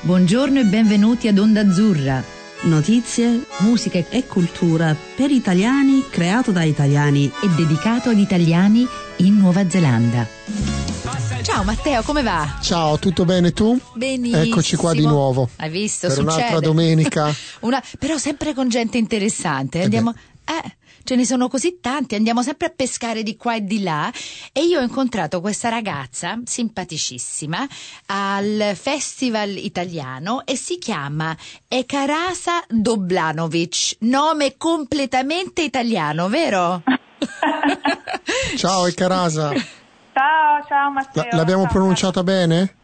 Buongiorno e benvenuti ad Onda Azzurra. Notizie, musica e cultura per italiani, creato da italiani e dedicato ad italiani in Nuova Zelanda. Ciao Matteo, come va? Ciao, tutto bene tu? Benissimo. Eccoci qua di nuovo. Hai visto? Per Succede. un'altra domenica. Una, però sempre con gente interessante. Andiamo. Eh, ce ne sono così tanti, andiamo sempre a pescare di qua e di là e io ho incontrato questa ragazza simpaticissima al festival italiano e si chiama Ekarasa Doblanovic, nome completamente italiano, vero? ciao Ekarasa. Ciao, ciao Matteo. L- l'abbiamo ciao, pronunciata bene?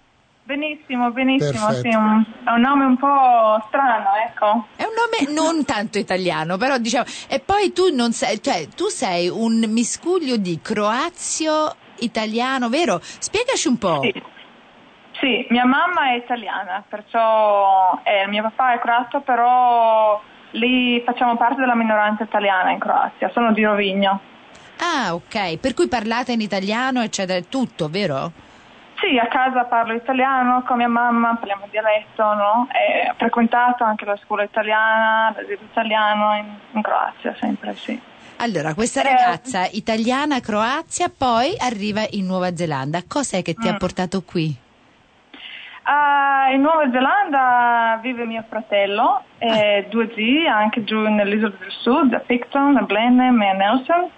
Benissimo, benissimo, Perfetto. sì, un, è un nome un po' strano, ecco. È un nome non tanto italiano, però diciamo. E poi tu non sei, cioè, tu sei un miscuglio di croazio italiano, vero? Spiegaci un po'. Sì. Sì, mia mamma è italiana, perciò eh, mio papà è croato, però lì facciamo parte della minoranza italiana in Croazia, sono di Rovigno. Ah, ok. Per cui parlate in italiano, eccetera, è tutto, vero? Sì, a casa parlo italiano, con mia mamma parliamo dialetto, no? E ho frequentato anche la scuola italiana, l'asilo italiano in, in Croazia, sempre, sì. Allora, questa Eh. ragazza italiana, Croazia, poi arriva in Nuova Zelanda. Cos'è che ti ha Mm. portato qui? Ah, in Nuova Zelanda vive mio fratello e due zii anche giù nell'isola del sud, a Picton, a Blenheim e a Nelson.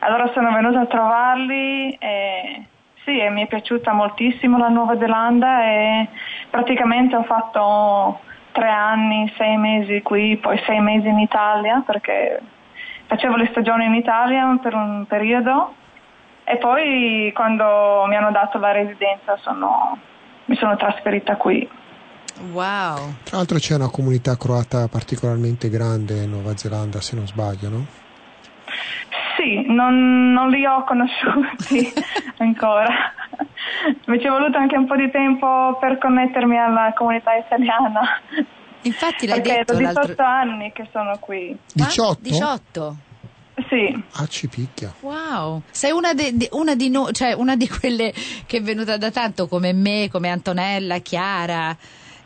Allora sono venuta a trovarli e sì, e mi è piaciuta moltissimo la Nuova Zelanda e praticamente ho fatto tre anni, sei mesi qui, poi sei mesi in Italia perché facevo le stagioni in Italia per un periodo e poi quando mi hanno dato la residenza sono- mi sono trasferita qui. Wow. Tra l'altro c'è una comunità croata particolarmente grande in Nuova Zelanda, se non sbaglio, no? Sì, non, non li ho conosciuti ancora. Mi ci è voluto anche un po' di tempo per connettermi alla comunità italiana. Infatti l'hai Perché detto da l'altro 18 anni che sono qui. 18? 18. Sì, Ah, ci picchia. Wow, sei una, de- de- una di noi, cioè una di quelle che è venuta da tanto come me, come Antonella, Chiara.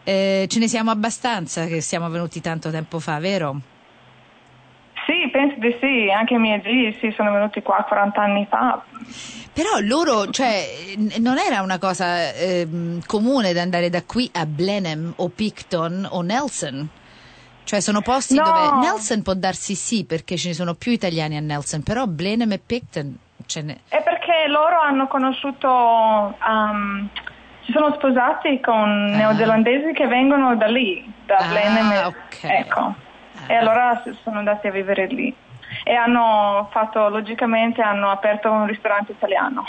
Eh, ce ne siamo abbastanza che siamo venuti tanto tempo fa, vero? Sì, penso di sì. Anche i miei zii sì, sono venuti qua 40 anni fa. Però loro, cioè, non era una cosa ehm, comune da andare da qui a Blenheim o Picton o Nelson. Cioè, sono posti No. dove Nelson può darsi sì perché ce ne sono più italiani a Nelson, però Blenheim e Picton ce ne. È perché loro hanno conosciuto, um, si sono sposati con neozelandesi che vengono da lì, da Ah, Blenheim. e- ok. Ecco. E allora sono andati a vivere lì. E hanno fatto, logicamente, hanno aperto un ristorante italiano.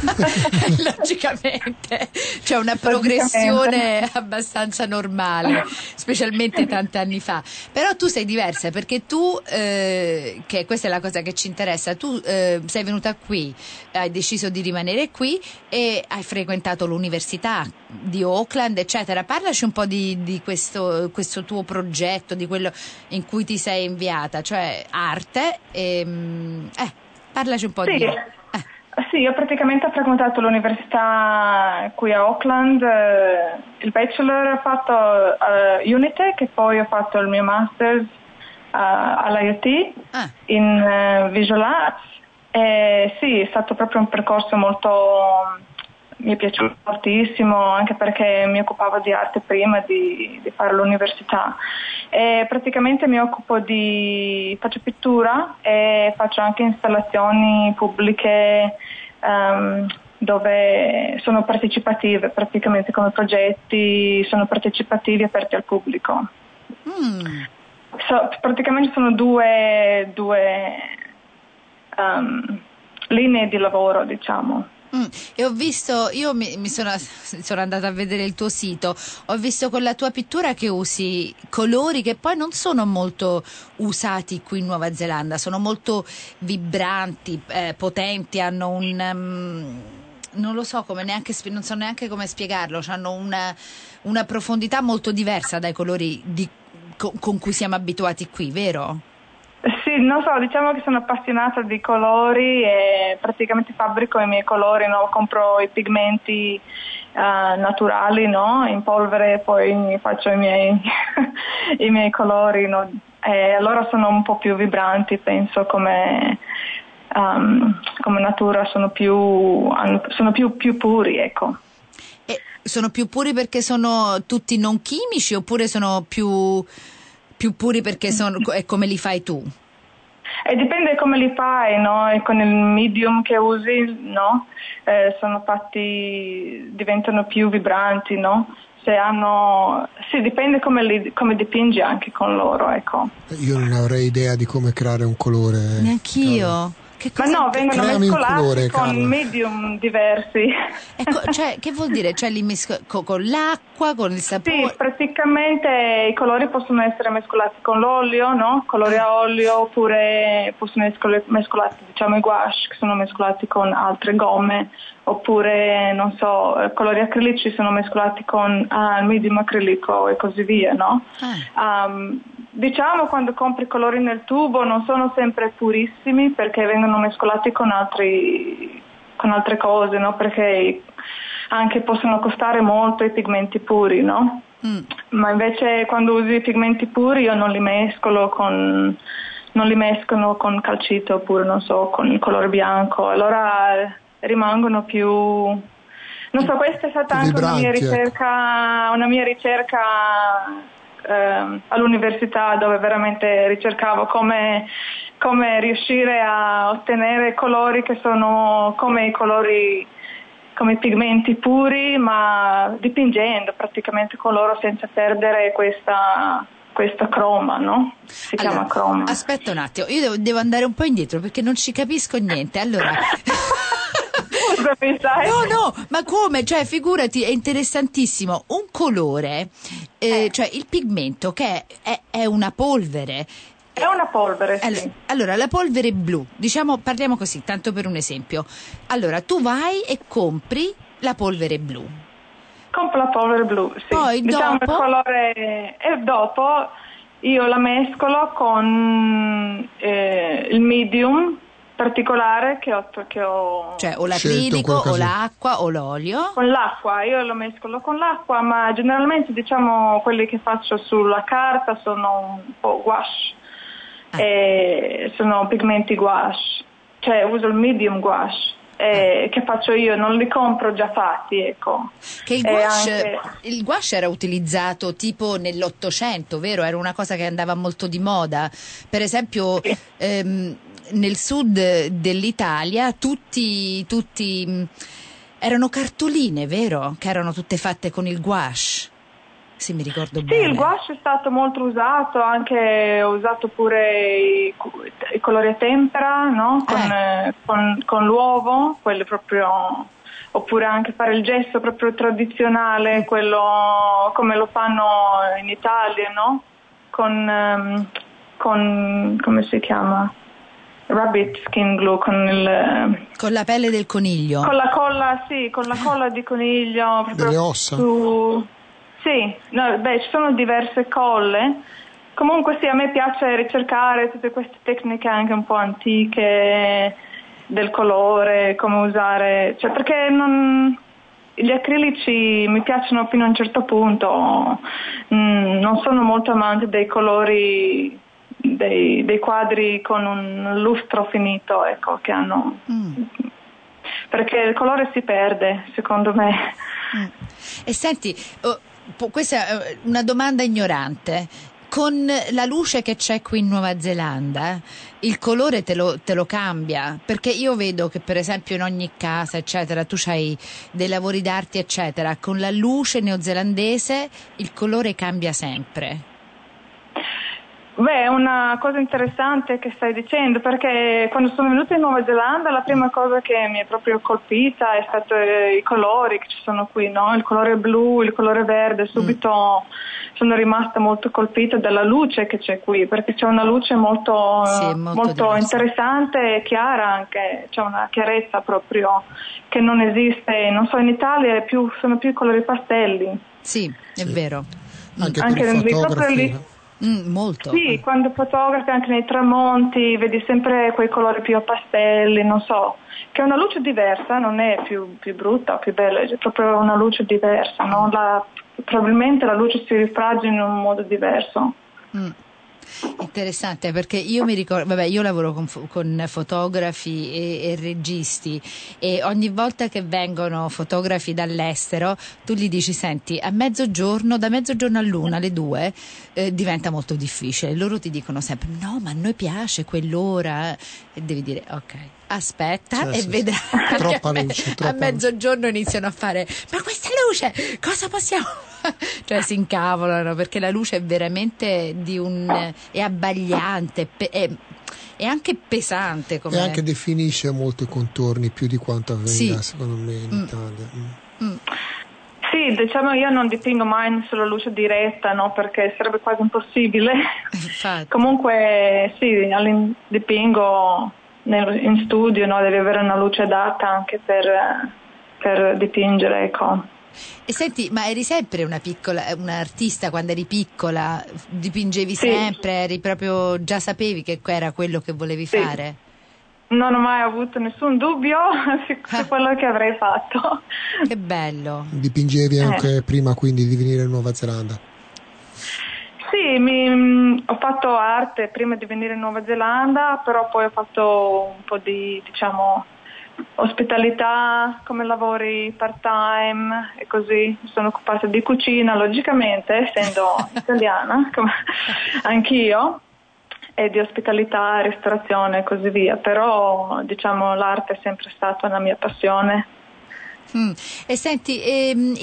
Logicamente c'è una progressione abbastanza normale, specialmente tanti anni fa. Però tu sei diversa perché tu, eh, che questa è la cosa che ci interessa, tu eh, sei venuta qui, hai deciso di rimanere qui e hai frequentato l'università di Auckland, eccetera. Parlaci un po' di, di questo, questo tuo progetto, di quello in cui ti sei inviata, cioè arte. E, mm, eh, parlaci un po' Sì. di... Eh. Sì, io praticamente ho frequentato l'università qui a Auckland, eh, il bachelor ho fatto a Unitec e poi ho fatto il mio master's eh, all'IUT Ah. in eh, Visual Arts. E sì, è stato proprio un percorso molto, mi è piaciuto moltissimo anche perché mi occupavo di arte prima di, di fare l'università. E praticamente mi occupo di, faccio pittura e faccio anche installazioni pubbliche ehm, dove sono partecipative, praticamente come progetti sono partecipativi aperti al pubblico. Mm. So- praticamente sono due, due ehm, linee di lavoro, diciamo. Mm, E ho visto, io mi, mi sono, sono andata a vedere il tuo sito, ho visto con la tua pittura che usi colori che poi non sono molto usati qui in Nuova Zelanda, sono molto vibranti, eh, potenti, hanno un... um, non lo so come neanche, non so neanche come spiegarlo, hanno una, una profondità molto diversa dai colori di- co- con cui siamo abituati qui, vero? Non so, diciamo che sono appassionata di colori e praticamente fabbrico i miei colori, no? compro i pigmenti uh, naturali, no? In polvere e poi faccio i miei, i miei colori, no? E allora sono un po' più vibranti, penso, come, um, come natura, sono più, sono più, più puri, ecco. E sono più puri perché sono tutti non chimici oppure sono più, più puri perché sono, è come li fai tu? E dipende come li fai, no? E con il medium che usi, no? Eh, sono fatti, diventano più vibranti, no? Se hanno, sì, dipende come, li, come dipingi anche con loro, ecco. Io non avrei idea di come creare un colore. Neanch'io. Carlo. Che cosa Ma no, vengono Creami mescolati colore, con Carla. medium diversi. Ecco, cioè, che vuol dire? Cioè, li mesco- con l'acqua, con il sapore? Sì, praticamente i colori possono essere mescolati con l'olio, no? Colori a olio, oppure possono essere mescolati, diciamo, i gouache, che sono mescolati con altre gomme, oppure, non so, colori acrilici sono mescolati con uh, medium acrilico e così via, no? Ah. Um, Diciamo quando compri colori nel tubo non sono sempre purissimi perché vengono mescolati con, altri, con altre cose, no? Perché anche possono costare molto i pigmenti puri, no? Mm. Ma invece quando usi i pigmenti puri io non li mescolo con, non li mescolo con calcito oppure non so, con il colore bianco, allora rimangono più non so, questa è stata anche una mia ecco. ricerca, una mia ricerca eh, all'università dove veramente ricercavo come, come, riuscire a ottenere colori che sono come i colori come i pigmenti puri ma dipingendo praticamente con loro senza perdere questa, questa croma, no? Si allora, chiama croma. Aspetta un attimo, io devo, devo, andare un po' indietro perché non ci capisco niente. Allora. Scusami, sai? No, no, ma come? Cioè, figurati, è interessantissimo. Un colore, eh, eh. cioè il pigmento che è, è una polvere. È una polvere, sì. Allora, la polvere blu, diciamo, parliamo così, tanto per un esempio. Allora, tu vai e compri la polvere blu. Compro la polvere blu, sì. Poi diciamo dopo... il colore... E dopo io la mescolo con eh, il medium particolare che ho, che ho cioè o l'acrilico o l'acqua o l'olio con l'acqua io lo mescolo con l'acqua ma generalmente diciamo quelli che faccio sulla carta sono un po' gouache ah. sono pigmenti gouache cioè uso il medium gouache eh, che faccio io, non li compro già fatti, ecco. Che il gouache, anche... il gouache, era utilizzato tipo nell'Ottocento, vero? Era una cosa che andava molto di moda. Per esempio, sì. ehm, nel sud dell'Italia tutti, tutti mm, erano cartoline, vero? Che erano tutte fatte con il gouache. Sì, mi ricordo sì, bene. Sì, il gouache è stato molto usato, anche ho usato pure i, i colori a tempera, no? con, eh. Eh, con, con, l'uovo, quello proprio, oppure anche fare il gesto proprio tradizionale, quello come lo fanno in Italia, no? Con, um, con come si chiama? Rabbit skin glue con il con la pelle del coniglio? con la colla sì con la colla di coniglio delle ossa? su, sì. No, beh ci sono diverse colle. Comunque sì a me piace ricercare tutte queste tecniche anche un po' antiche del colore come usare cioè perché non gli acrilici mi piacciono fino a un certo punto. Mm, non sono molto amante dei colori dei, dei, quadri con un lustro finito, ecco, che hanno... Mm. Perché il colore si perde, secondo me. Mm. E senti, oh, questa è una domanda ignorante. Con la luce che c'è qui in Nuova Zelanda, il colore te lo, te lo, cambia? Perché io vedo che per esempio in ogni casa, eccetera, tu hai dei lavori d'arte, eccetera, con la luce neozelandese il colore cambia sempre. Beh, è una cosa interessante che stai dicendo, perché quando sono venuta in Nuova Zelanda la prima cosa che mi è proprio colpita è stato i colori che ci sono qui, no? il colore blu, il colore verde, subito mm. sono rimasta molto colpita dalla luce che c'è qui, perché c'è una luce molto, sì, molto, molto interessante e chiara anche, c'è una chiarezza proprio che non esiste, non so, in Italia più, sono più i colori pastelli. Sì, è sì. vero. Anche, anche per i fotografi Mm, molto. Sì, quando fotografi anche nei tramonti vedi sempre quei colori più a pastelli, non so, che è una luce diversa, non è più, più brutta o più bella, è proprio una luce diversa, no? la, probabilmente la luce si rifragge in un modo diverso. Mm. Interessante perché io mi ricordo, vabbè, io lavoro con, con fotografi e, e, registi e ogni volta che vengono fotografi dall'estero tu gli dici senti a mezzogiorno, da mezzogiorno all'una alle due eh, diventa molto difficile. Loro ti dicono sempre no ma a noi piace quell'ora e devi dire ok aspetta sì, e sì, vedrai troppa luce, troppa a mezzogiorno luce. iniziano a fare ma questa luce cosa possiamo cioè si incavolano perché la luce è veramente di un è abbagliante è, è anche pesante come... e anche definisce molto i contorni più di quanto avvenga secondo me in mm. Italia mm. Mm. Sì, diciamo io non dipingo mai sulla luce diretta, no? perché sarebbe quasi impossibile. Comunque sì, dipingo nel, in studio, no? devi avere una luce adatta anche per, per dipingere. Ecco. E senti, ma eri sempre una piccola, un'artista quando eri piccola? Dipingevi sì. sempre? Eri proprio, già sapevi che era quello che volevi sì. fare? Non ho mai avuto nessun dubbio su ah. quello che avrei fatto. Che bello. Dipingevi anche eh. prima quindi di venire in Nuova Zelanda? Sì, mi, ho fatto arte prima di venire in Nuova Zelanda, però poi ho fatto un po' di, diciamo, ospitalità come lavori part time e così mi sono occupata di cucina logicamente essendo italiana come anch'io e di ospitalità, ristorazione e così via però diciamo l'arte è sempre stata una mia passione Mm. E senti, ehm,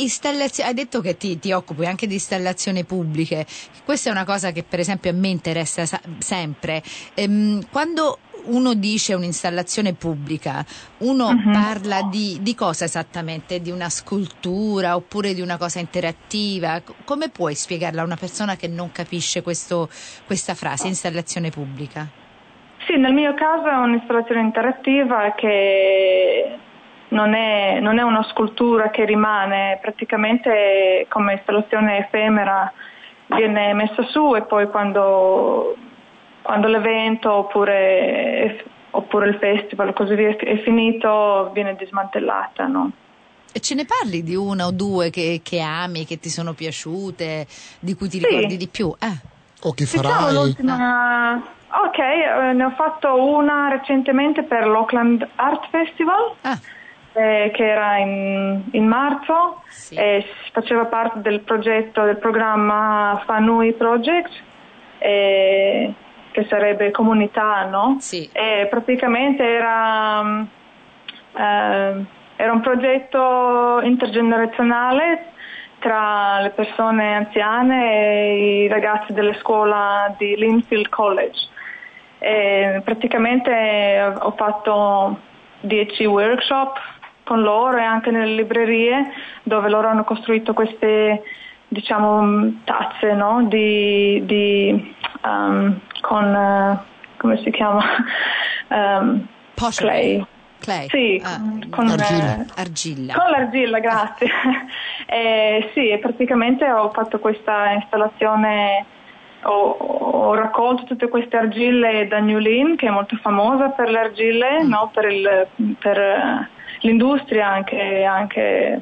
hai detto che ti, ti, occupi anche di installazioni pubbliche, questa è una cosa che per esempio a me interessa sa- sempre. Ehm, quando uno dice un'installazione pubblica, uno uh-huh. parla di, di, cosa esattamente? Di una scultura oppure di una cosa interattiva? Come puoi spiegarla a una persona che non capisce questo, questa frase, installazione pubblica? Sì, nel mio caso è un'installazione interattiva che non è, non è, una scultura che rimane praticamente come installazione effemera, viene messa su e poi quando, quando l'evento oppure, oppure, il festival così via è finito viene dismantellata. No? E ce ne parli di una o due che, che, ami, che ti sono piaciute, di cui ti ricordi sì. di più? Eh. O che farai? Diciamo Ok, eh, ne ho fatto una recentemente per l'Auckland Art Festival. Ah eh, che era in, in marzo sì. e faceva parte del progetto, del programma Fanui Project, eh, che sarebbe comunità, no? Sì. E praticamente era, eh, era un progetto intergenerazionale tra le persone anziane e i ragazzi della scuola di Linfield College. E praticamente ho fatto 10 workshop con loro e anche nelle librerie dove loro hanno costruito queste diciamo tazze no? di, di um, con uh, come si chiama um, clay Clay. Sì, ah, con, argilla. Eh, argilla. Con l'argilla, grazie. eh, sì, praticamente ho fatto questa installazione, ho, ho, raccolto tutte queste argille da New Lin, che è molto famosa per le argille, mm. no? per, il, per l'industria anche, anche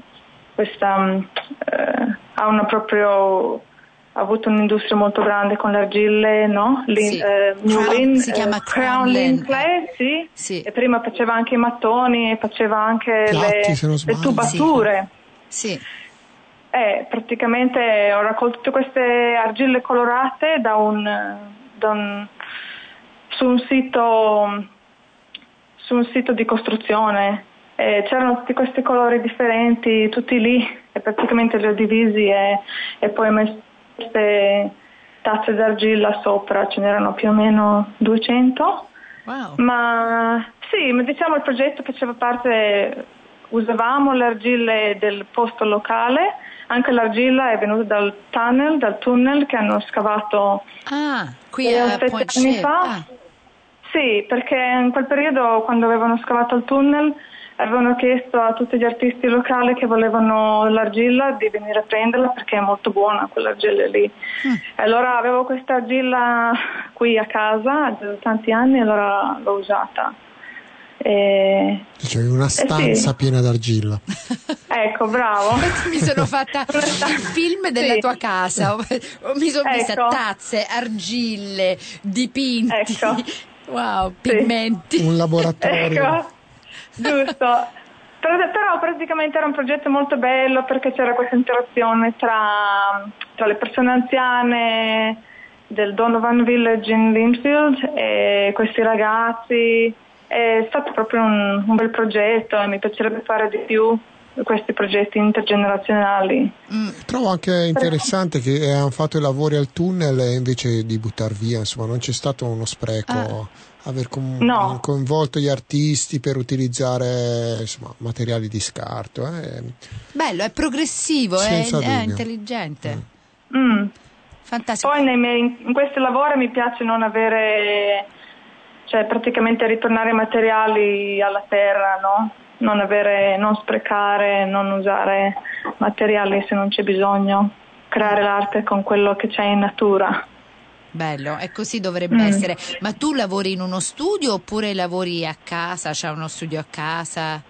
questa, mm, eh, ha una proprio ha avuto un'industria molto grande con le argille, no? Lin, sì. eh, Crown, si chiama eh, Crown Lin Clay, sì. sì. E prima faceva anche i mattoni, faceva anche Piatti, le, le, tubature. Sì. sì. Eh, praticamente ho raccolto tutte queste argille colorate da un, da un, su, un sito, su un sito di costruzione e c'erano tutti questi colori differenti, tutti lì, e praticamente li ho divisi e, e poi ho messo queste tazze d'argilla sopra, ce n'erano più o meno 200. Wow. Ma sì, diciamo il progetto faceva parte, usavamo le argille del posto locale, anche l'argilla è venuta dal tunnel, dal tunnel che hanno scavato ah, qui a Point anni fa. Ah. Sì, perché in quel periodo quando avevano scavato il tunnel avevano chiesto a tutti gli artisti locali che volevano l'argilla di venire a prenderla perché è molto buona quell'argilla lì. Mm. Allora avevo questa argilla qui a casa da tanti anni e allora l'ho usata. E... C'è una stanza eh sì. piena d'argilla. ecco, bravo. Mi sono fatta il film della sì. tua casa. Mi sono ecco. vista tazze, argille, dipinti. Ecco. Wow, pigmenti. Sì. Un laboratorio. Ecco. Giusto. Però praticamente era un progetto molto bello perché c'era questa interazione tra, tra le persone anziane del Donovan Village in Linfield e questi ragazzi è stato proprio un, un bel progetto e mi piacerebbe fare di più questi progetti intergenerazionali. Mm. Trovo anche interessante che hanno fatto i lavori al tunnel invece di buttar via, insomma, non c'è stato uno spreco. Ah. Aver com- no. coinvolto gli artisti per utilizzare insomma, materiali di scarto. Eh. Bello, è progressivo, è, è, intelligente. Mm. Mm. Fantastico. Poi miei, in questi lavori mi piace non avere cioè praticamente ritornare i materiali alla terra, no? non, avere, non sprecare, non usare materiali se non c'è bisogno, creare l'arte con quello che c'è in natura. Bello, e così dovrebbe mm. essere. Ma tu lavori in uno studio oppure lavori a casa? C'è uno studio a casa?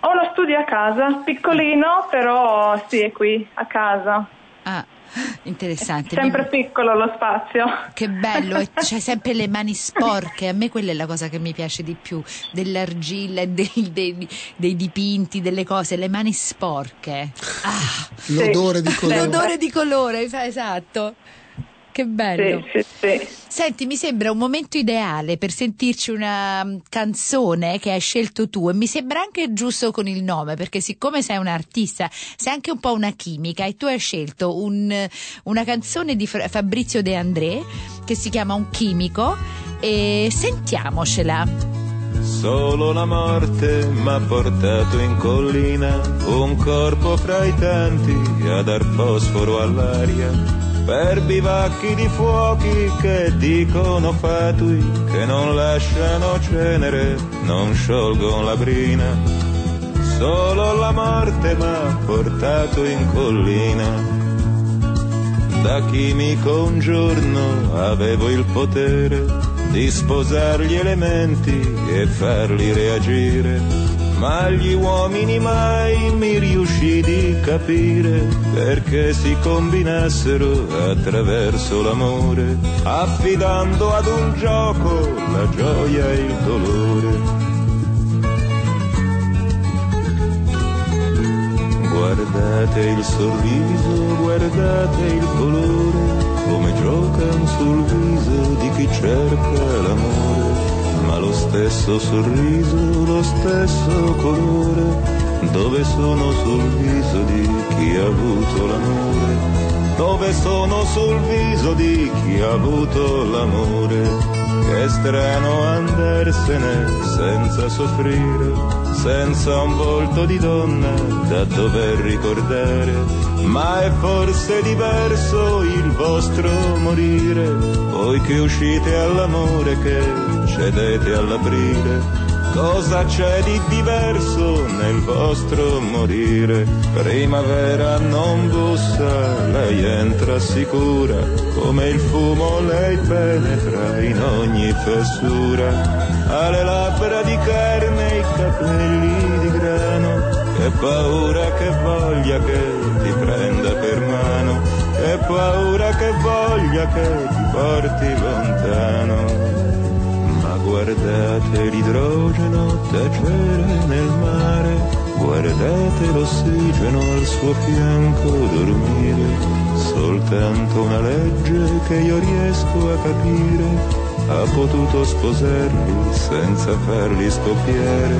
Ho uno studio a casa, piccolino, però sì, è qui, a casa. Ah, Interessante. Sempre piccolo lo spazio. Che bello, e c'è sempre le mani sporche. A me quella è la cosa che mi piace di più, dell'argilla e dei, dei, dei, dipinti, delle cose, le mani sporche. Ah, L'odore di colore. L'odore di colore, esatto. Che bello. Sì, sì, sì. Senti, mi sembra un momento ideale per sentirci una mm, canzone che hai scelto tu e mi sembra anche giusto con il nome perché siccome sei un artista sei anche un po' una chimica e tu hai scelto un, una canzone di Fabrizio De André che si chiama Un chimico e sentiamocela. Solo la morte m'ha portato in collina, un corpo fra i tanti a dar fosforo all'aria per bivacchi di fuochi che dicono fatui, che non lasciano cenere, non sciolgono la brina. Solo la morte m'ha portato in collina. Da chimico un giorno avevo il potere di sposare gli elementi e farli reagire ma gli uomini mai mi riuscì di capire perché si combinassero attraverso l'amore, affidando ad un gioco la gioia e il dolore. Guardate il sorriso, guardate il colore, come giocano sul viso di chi cerca l'amore ma lo stesso sorriso, lo stesso colore, dove sono sul viso di chi ha avuto l'amore, dove sono sul viso di chi ha avuto l'amore. Che strano andarsene senza soffrire, senza un volto di donna da dover ricordare, ma è forse diverso il vostro morire, voi che uscite all'amore che cedete all'aprile. Cosa c'è di diverso nel vostro morire? Primavera non bussa, lei entra sicura, come il fumo lei penetra in ogni fessura. Ha le labbra di carne, i capelli di grano, che paura che voglia che ti prenda per mano, che paura che voglia che ti porti lontano guardate l'idrogeno tacere nel mare, guardate l'ossigeno al suo fianco dormire, soltanto una legge che io riesco a capire ha potuto sposarli senza farli scoppiare.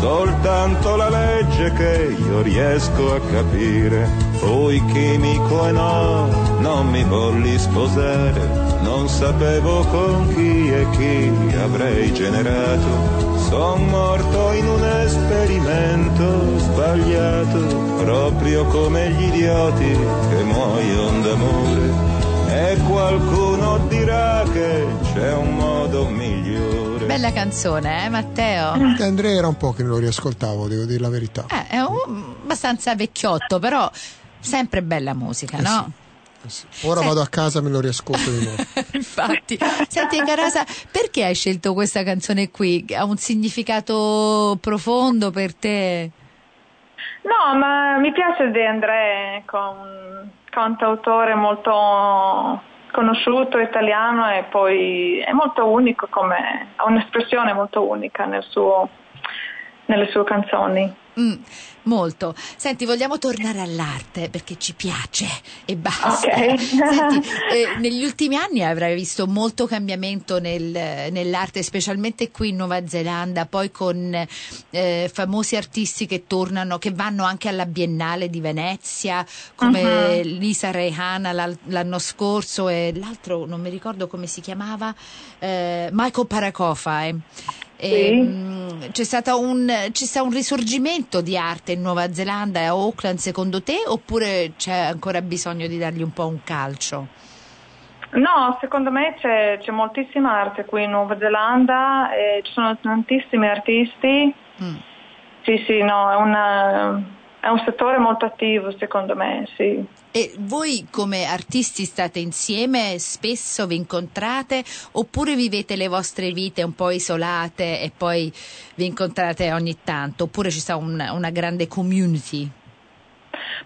Soltanto la legge che io riesco a capire. Fui chimico e no, non mi volli sposare. Non sapevo con chi e chi avrei generato. Son morto in un esperimento sbagliato, proprio come gli idioti che muoiono d'amore e qualcuno dirà che c'è un modo migliore. Bella canzone, eh Matteo? Andrea era un po' che non lo riascoltavo, devo dire la verità. Eh, è un, abbastanza vecchiotto, però sempre bella musica, eh no? Sì. Eh Ora Senti... vado a casa e me lo riascolto di nuovo. Infatti, senti Carasa, perché hai scelto questa canzone qui? Ha un significato profondo per te? No, ma mi piace De André, ecco, un cantautore molto conosciuto italiano e poi è molto unico come ha un'espressione molto unica nel suo, nelle sue canzoni. Mm, molto. Senti, vogliamo tornare all'arte perché ci piace e basta. Okay. Senti, eh, negli ultimi anni avrai visto molto cambiamento nel, nell'arte, specialmente qui in Nuova Zelanda, poi con eh, famosi artisti che tornano, che vanno anche alla Biennale di Venezia, come uh-huh. Lisa Reihana l'anno scorso e l'altro non mi ricordo come si chiamava, eh, Michael Paracofa. Eh. Sì. C'è, stato un, c'è stato un risorgimento di arte in Nuova Zelanda e a Auckland secondo te oppure c'è ancora bisogno di dargli un po' un calcio? No, secondo me c'è, c'è moltissima arte qui in Nuova Zelanda, e ci sono tantissimi artisti. Mm. Sì, sì, no, è una, è un settore molto attivo secondo me, sì. E voi come artisti state insieme, spesso vi incontrate oppure vivete le vostre vite un po' isolate e poi vi incontrate ogni tanto oppure ci sta un, una grande community?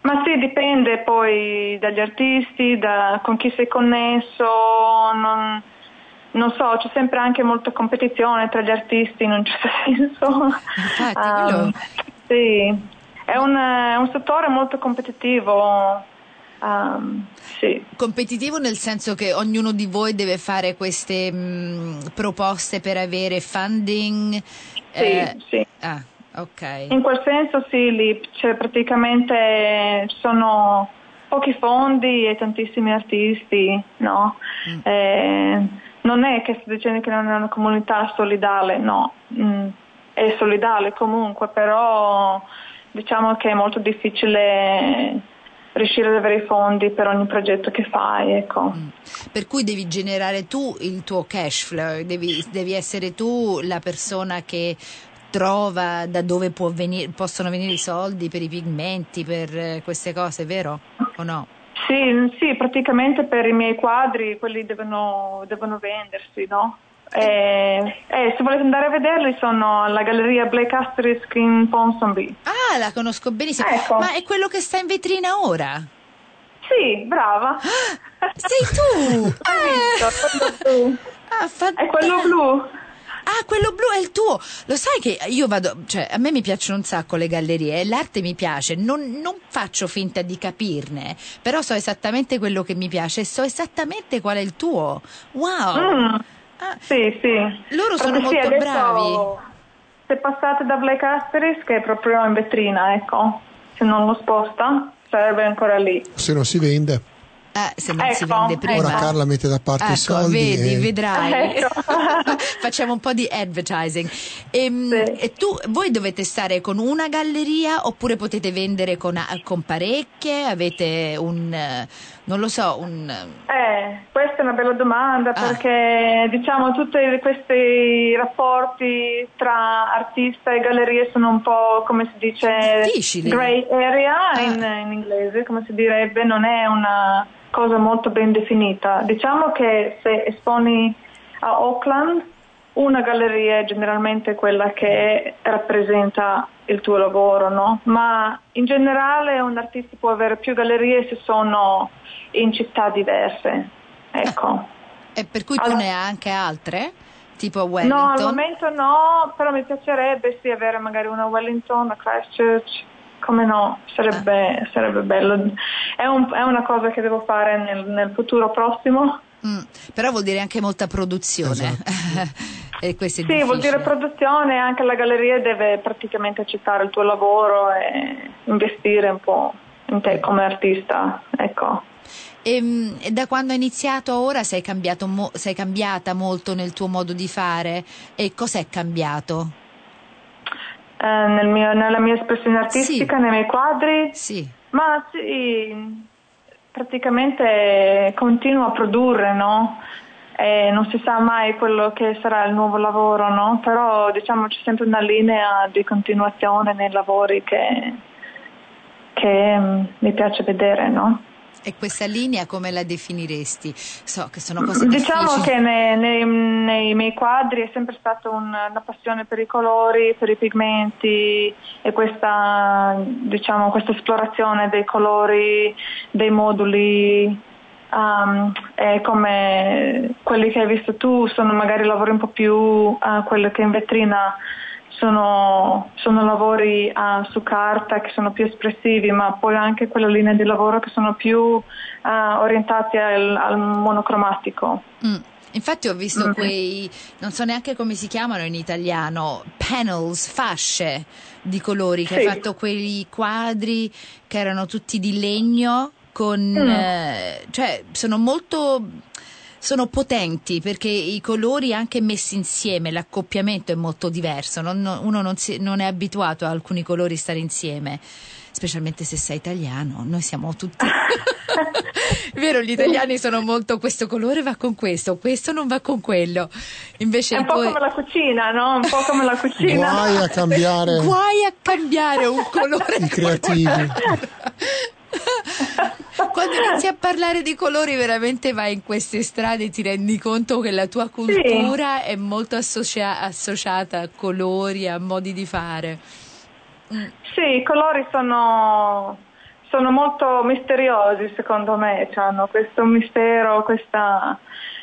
Ma sì, dipende poi dagli artisti, da, con chi sei connesso, non, non, so, c'è sempre anche molta competizione tra gli artisti in un certo senso. Infatti, um, sì, è un, è un settore molto competitivo. Um, sì. Competitivo nel senso che ognuno di voi deve fare queste mh, mm, proposte per avere funding? Sì, eh, sì. Ah, ok. In quel senso sì, lì cioè, praticamente ci sono pochi fondi e tantissimi artisti, no? Mm. Eh, non è che sto dicendo che non è una comunità solidale, no, mm, è solidale comunque, però diciamo che è molto difficile riuscire ad avere i fondi per ogni progetto che fai. Ecco. Mm. Per cui devi generare tu il tuo cash flow, devi, devi essere tu la persona che trova da dove venire, possono venire i soldi per i pigmenti, per eh, queste cose, vero o no? Sì, sì, praticamente per i miei quadri quelli devono, devono vendersi, no? Eh, eh, se volete andare a vederli sono alla galleria Blake Asterisk in Ponsonby. Ah, la conosco benissimo. Ecco. Ma è quello che sta in vetrina ora? Sì, brava. Ah, sei tu! Hai visto? Tu. Ah, fa... È quello blu. Ah, quello blu è il tuo. Lo sai che io vado, cioè, a me mi piacciono un sacco le gallerie e l'arte mi piace. Non, non, faccio finta di capirne, però so esattamente quello che mi piace e so esattamente qual è il tuo. Wow! Mm. Ah, sì, sì. Loro sono molto sì, bravi. Se passate da Black Asterisk che è proprio in vetrina, ecco. Se non lo sposta sarebbe ancora lì. Se non si vende. Eh, se non ecco, si vende prima. Ora Carla mette da parte ecco, i soldi. Vedi, e... vedrai. Ecco. Facciamo un po' di advertising. E, ehm, sì. e, tu, voi dovete stare con una galleria oppure potete vendere con, con parecchie? Avete un, non lo so, un... Eh, questa è una bella domanda Ah. perché diciamo tutti questi rapporti tra artista e gallerie sono un po' come si dice Difficili. grey area Ah. in, in inglese, come si direbbe, non è una cosa molto ben definita. Diciamo che se esponi a Auckland una galleria è generalmente quella che rappresenta il tuo lavoro, no? Ma in generale un artista può avere più gallerie se sono in città diverse. Ecco. E per cui tu Allora- ne hai anche altre? Tipo a No, al Wellington? momento no, però mi piacerebbe sì avere magari una a Wellington, a Christchurch. Come no, sarebbe, sarebbe bello. È, un- è una cosa che devo fare nel, nel futuro prossimo. Mm, però vuol dire anche molta produzione. e è Sì, vuol dire produzione, anche la galleria deve praticamente accettare il tuo lavoro e investire un po' in te come artista. Ecco. E, mm, e da quando hai iniziato a ora sei, cambiato sei cambiata molto nel tuo modo di fare? E cos'è cambiato? Eh, nel mio- nella mia espressione artistica, Sì. nei miei quadri, Sì. ma sì, praticamente continua a produrre, no? E non si sa mai quello che sarà il nuovo lavoro, no? Però diciamo c'è sempre una linea di continuazione nei lavori che, che um, mi piace vedere, no? E questa linea come la definiresti? So che sono cose Diciamo difficili. che nei, nei, nei, miei quadri è sempre stata un, una passione per i colori, per i pigmenti e questa, diciamo, questa esplorazione dei colori, dei moduli. Um, come quelli che hai visto tu sono magari lavori un po' più uh, quelli che in vetrina sono, sono lavori uh, su carta che sono più espressivi, ma poi anche quelle linee di lavoro che sono più uh, orientate al, al monocromatico. Mm. Infatti ho visto mm-hmm. quei, non so neanche come si chiamano in italiano, panels, fasce di colori, che sì. hai fatto quei quadri che erano tutti di legno con, mm. eh, cioè sono molto sono potenti perché i colori anche messi insieme, l'accoppiamento è molto diverso, non, uno non, si, non, è abituato a alcuni colori stare insieme, specialmente se sei italiano, noi siamo tutti... Vero, gli italiani sono molto questo colore va con questo, questo non va con quello. Invece è un po' poi... come la cucina, no? Un po' come la cucina. Guai a cambiare. Guai a cambiare un colore. I creativi. Quando inizi a parlare di colori veramente vai in queste strade e ti rendi conto che la tua cultura sì. è molto associa- associata a colori, a modi di fare. Mm. Sì, i colori sono, sono molto misteriosi secondo me, cioè hanno questo mistero, questa,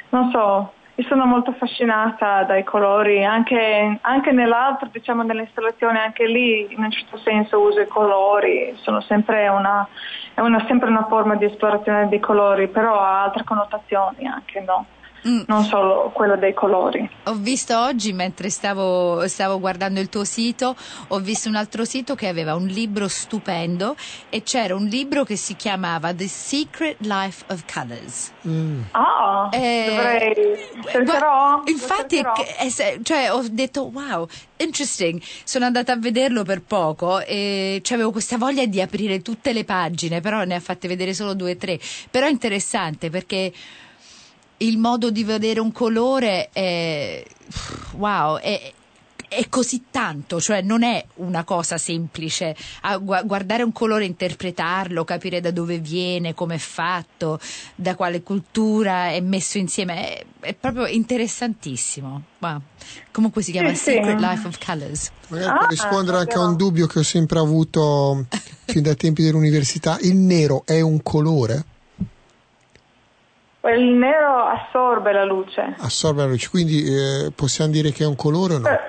non so, io sono molto affascinata dai colori, anche, anche nell'altro, diciamo nell'installazione, anche lì in un certo senso uso i colori, sono sempre una, è una, sempre una forma di esplorazione dei colori, però ha altre connotazioni anche, no? Mm. non solo quello dei colori. Ho visto oggi, mentre stavo, stavo, guardando il tuo sito, ho visto un altro sito che aveva un libro stupendo e c'era un libro che si chiamava The Secret Life of Colors. Mm. Ah, eh, dovrei... Cercherò, infatti, eh, cioè, ho detto wow, interesting. Sono andata a vederlo per poco e avevo questa voglia di aprire tutte le pagine, però ne ha fatte vedere solo due o tre. Però è interessante perché il modo di vedere un colore è wow, è, è così tanto, cioè non è una cosa semplice. A guardare un colore, interpretarlo, capire da dove viene, come è fatto, da quale cultura è messo insieme, è, è proprio interessantissimo. Wow. Comunque si chiama sì, Secret sì. Life of Colors. Magari ah, per rispondere anche a un dubbio che ho sempre avuto fin dai tempi dell'università, il nero è un colore? Il nero assorbe la luce. Assorbe la luce, quindi eh, possiamo dire che è un colore o no? Eh,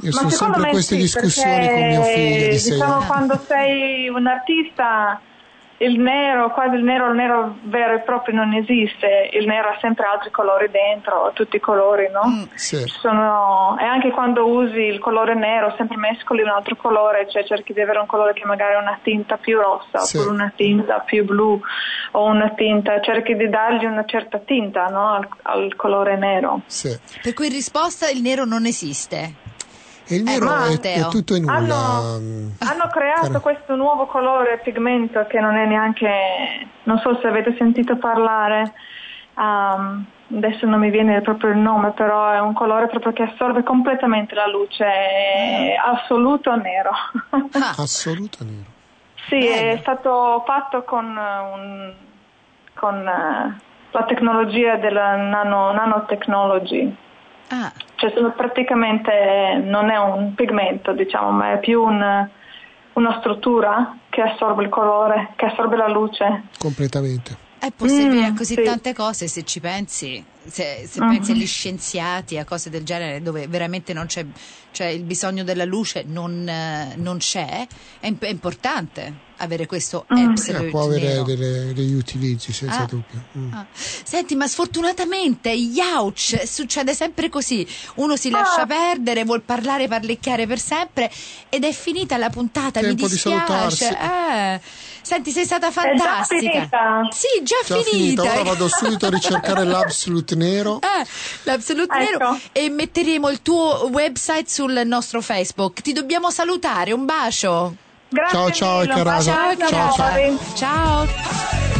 Io sono sempre in queste sì, discussioni con mio figlio di diciamo, quando sei un artista il nero, quasi il nero, il nero vero e proprio non esiste, il nero ha sempre altri colori dentro, tutti i colori, no? Mm, sì. Sono, e anche quando usi il colore nero, sempre mescoli un altro colore, cioè cerchi di avere un colore che magari ha una tinta più rossa, sì. oppure una tinta più blu, o una tinta, cerchi di dargli una certa tinta, no? Al, al colore nero. Sì. Per cui in risposta il nero non esiste. E il nero eh, è, è, tutto in nulla. Hanno, mm. hanno creato Car- questo nuovo colore pigmento che non è neanche, non so se avete sentito parlare, um, adesso non mi viene proprio il nome, però è un colore proprio che assorbe completamente la luce, è assoluto nero. Ah. assoluto nero. Sì, Bello. è stato fatto con, un, con uh, la tecnologia della nano, nanotechnology. Ah. Cioè sono praticamente, non è un pigmento diciamo, ma è più un, una struttura che assorbe il colore, che assorbe la luce. Completamente. È possibile mm, a così sì. tante cose se ci pensi, se, se mm-hmm. pensi agli scienziati, a cose del genere dove veramente non c'è, cioè il bisogno della luce non, non c'è, è, è importante avere questo mm. absolute eh, può avere delle, degli utilizzi senza ah. dubbio mm. ah. senti ma sfortunatamente youch succede sempre così uno si lascia ah. perdere vuol parlare parlicchiare per sempre ed è finita la puntata Tempo mi dispiace eh. senti sei stata fantastica è già sì già, già finita. finita ora vado subito a ricercare l'absolute nero eh, l'absolute ecco. nero e metteremo il tuo website sul nostro facebook ti dobbiamo salutare un bacio Grazie ciao ciao Carasa. Ciao, ciao, ciao. ciao.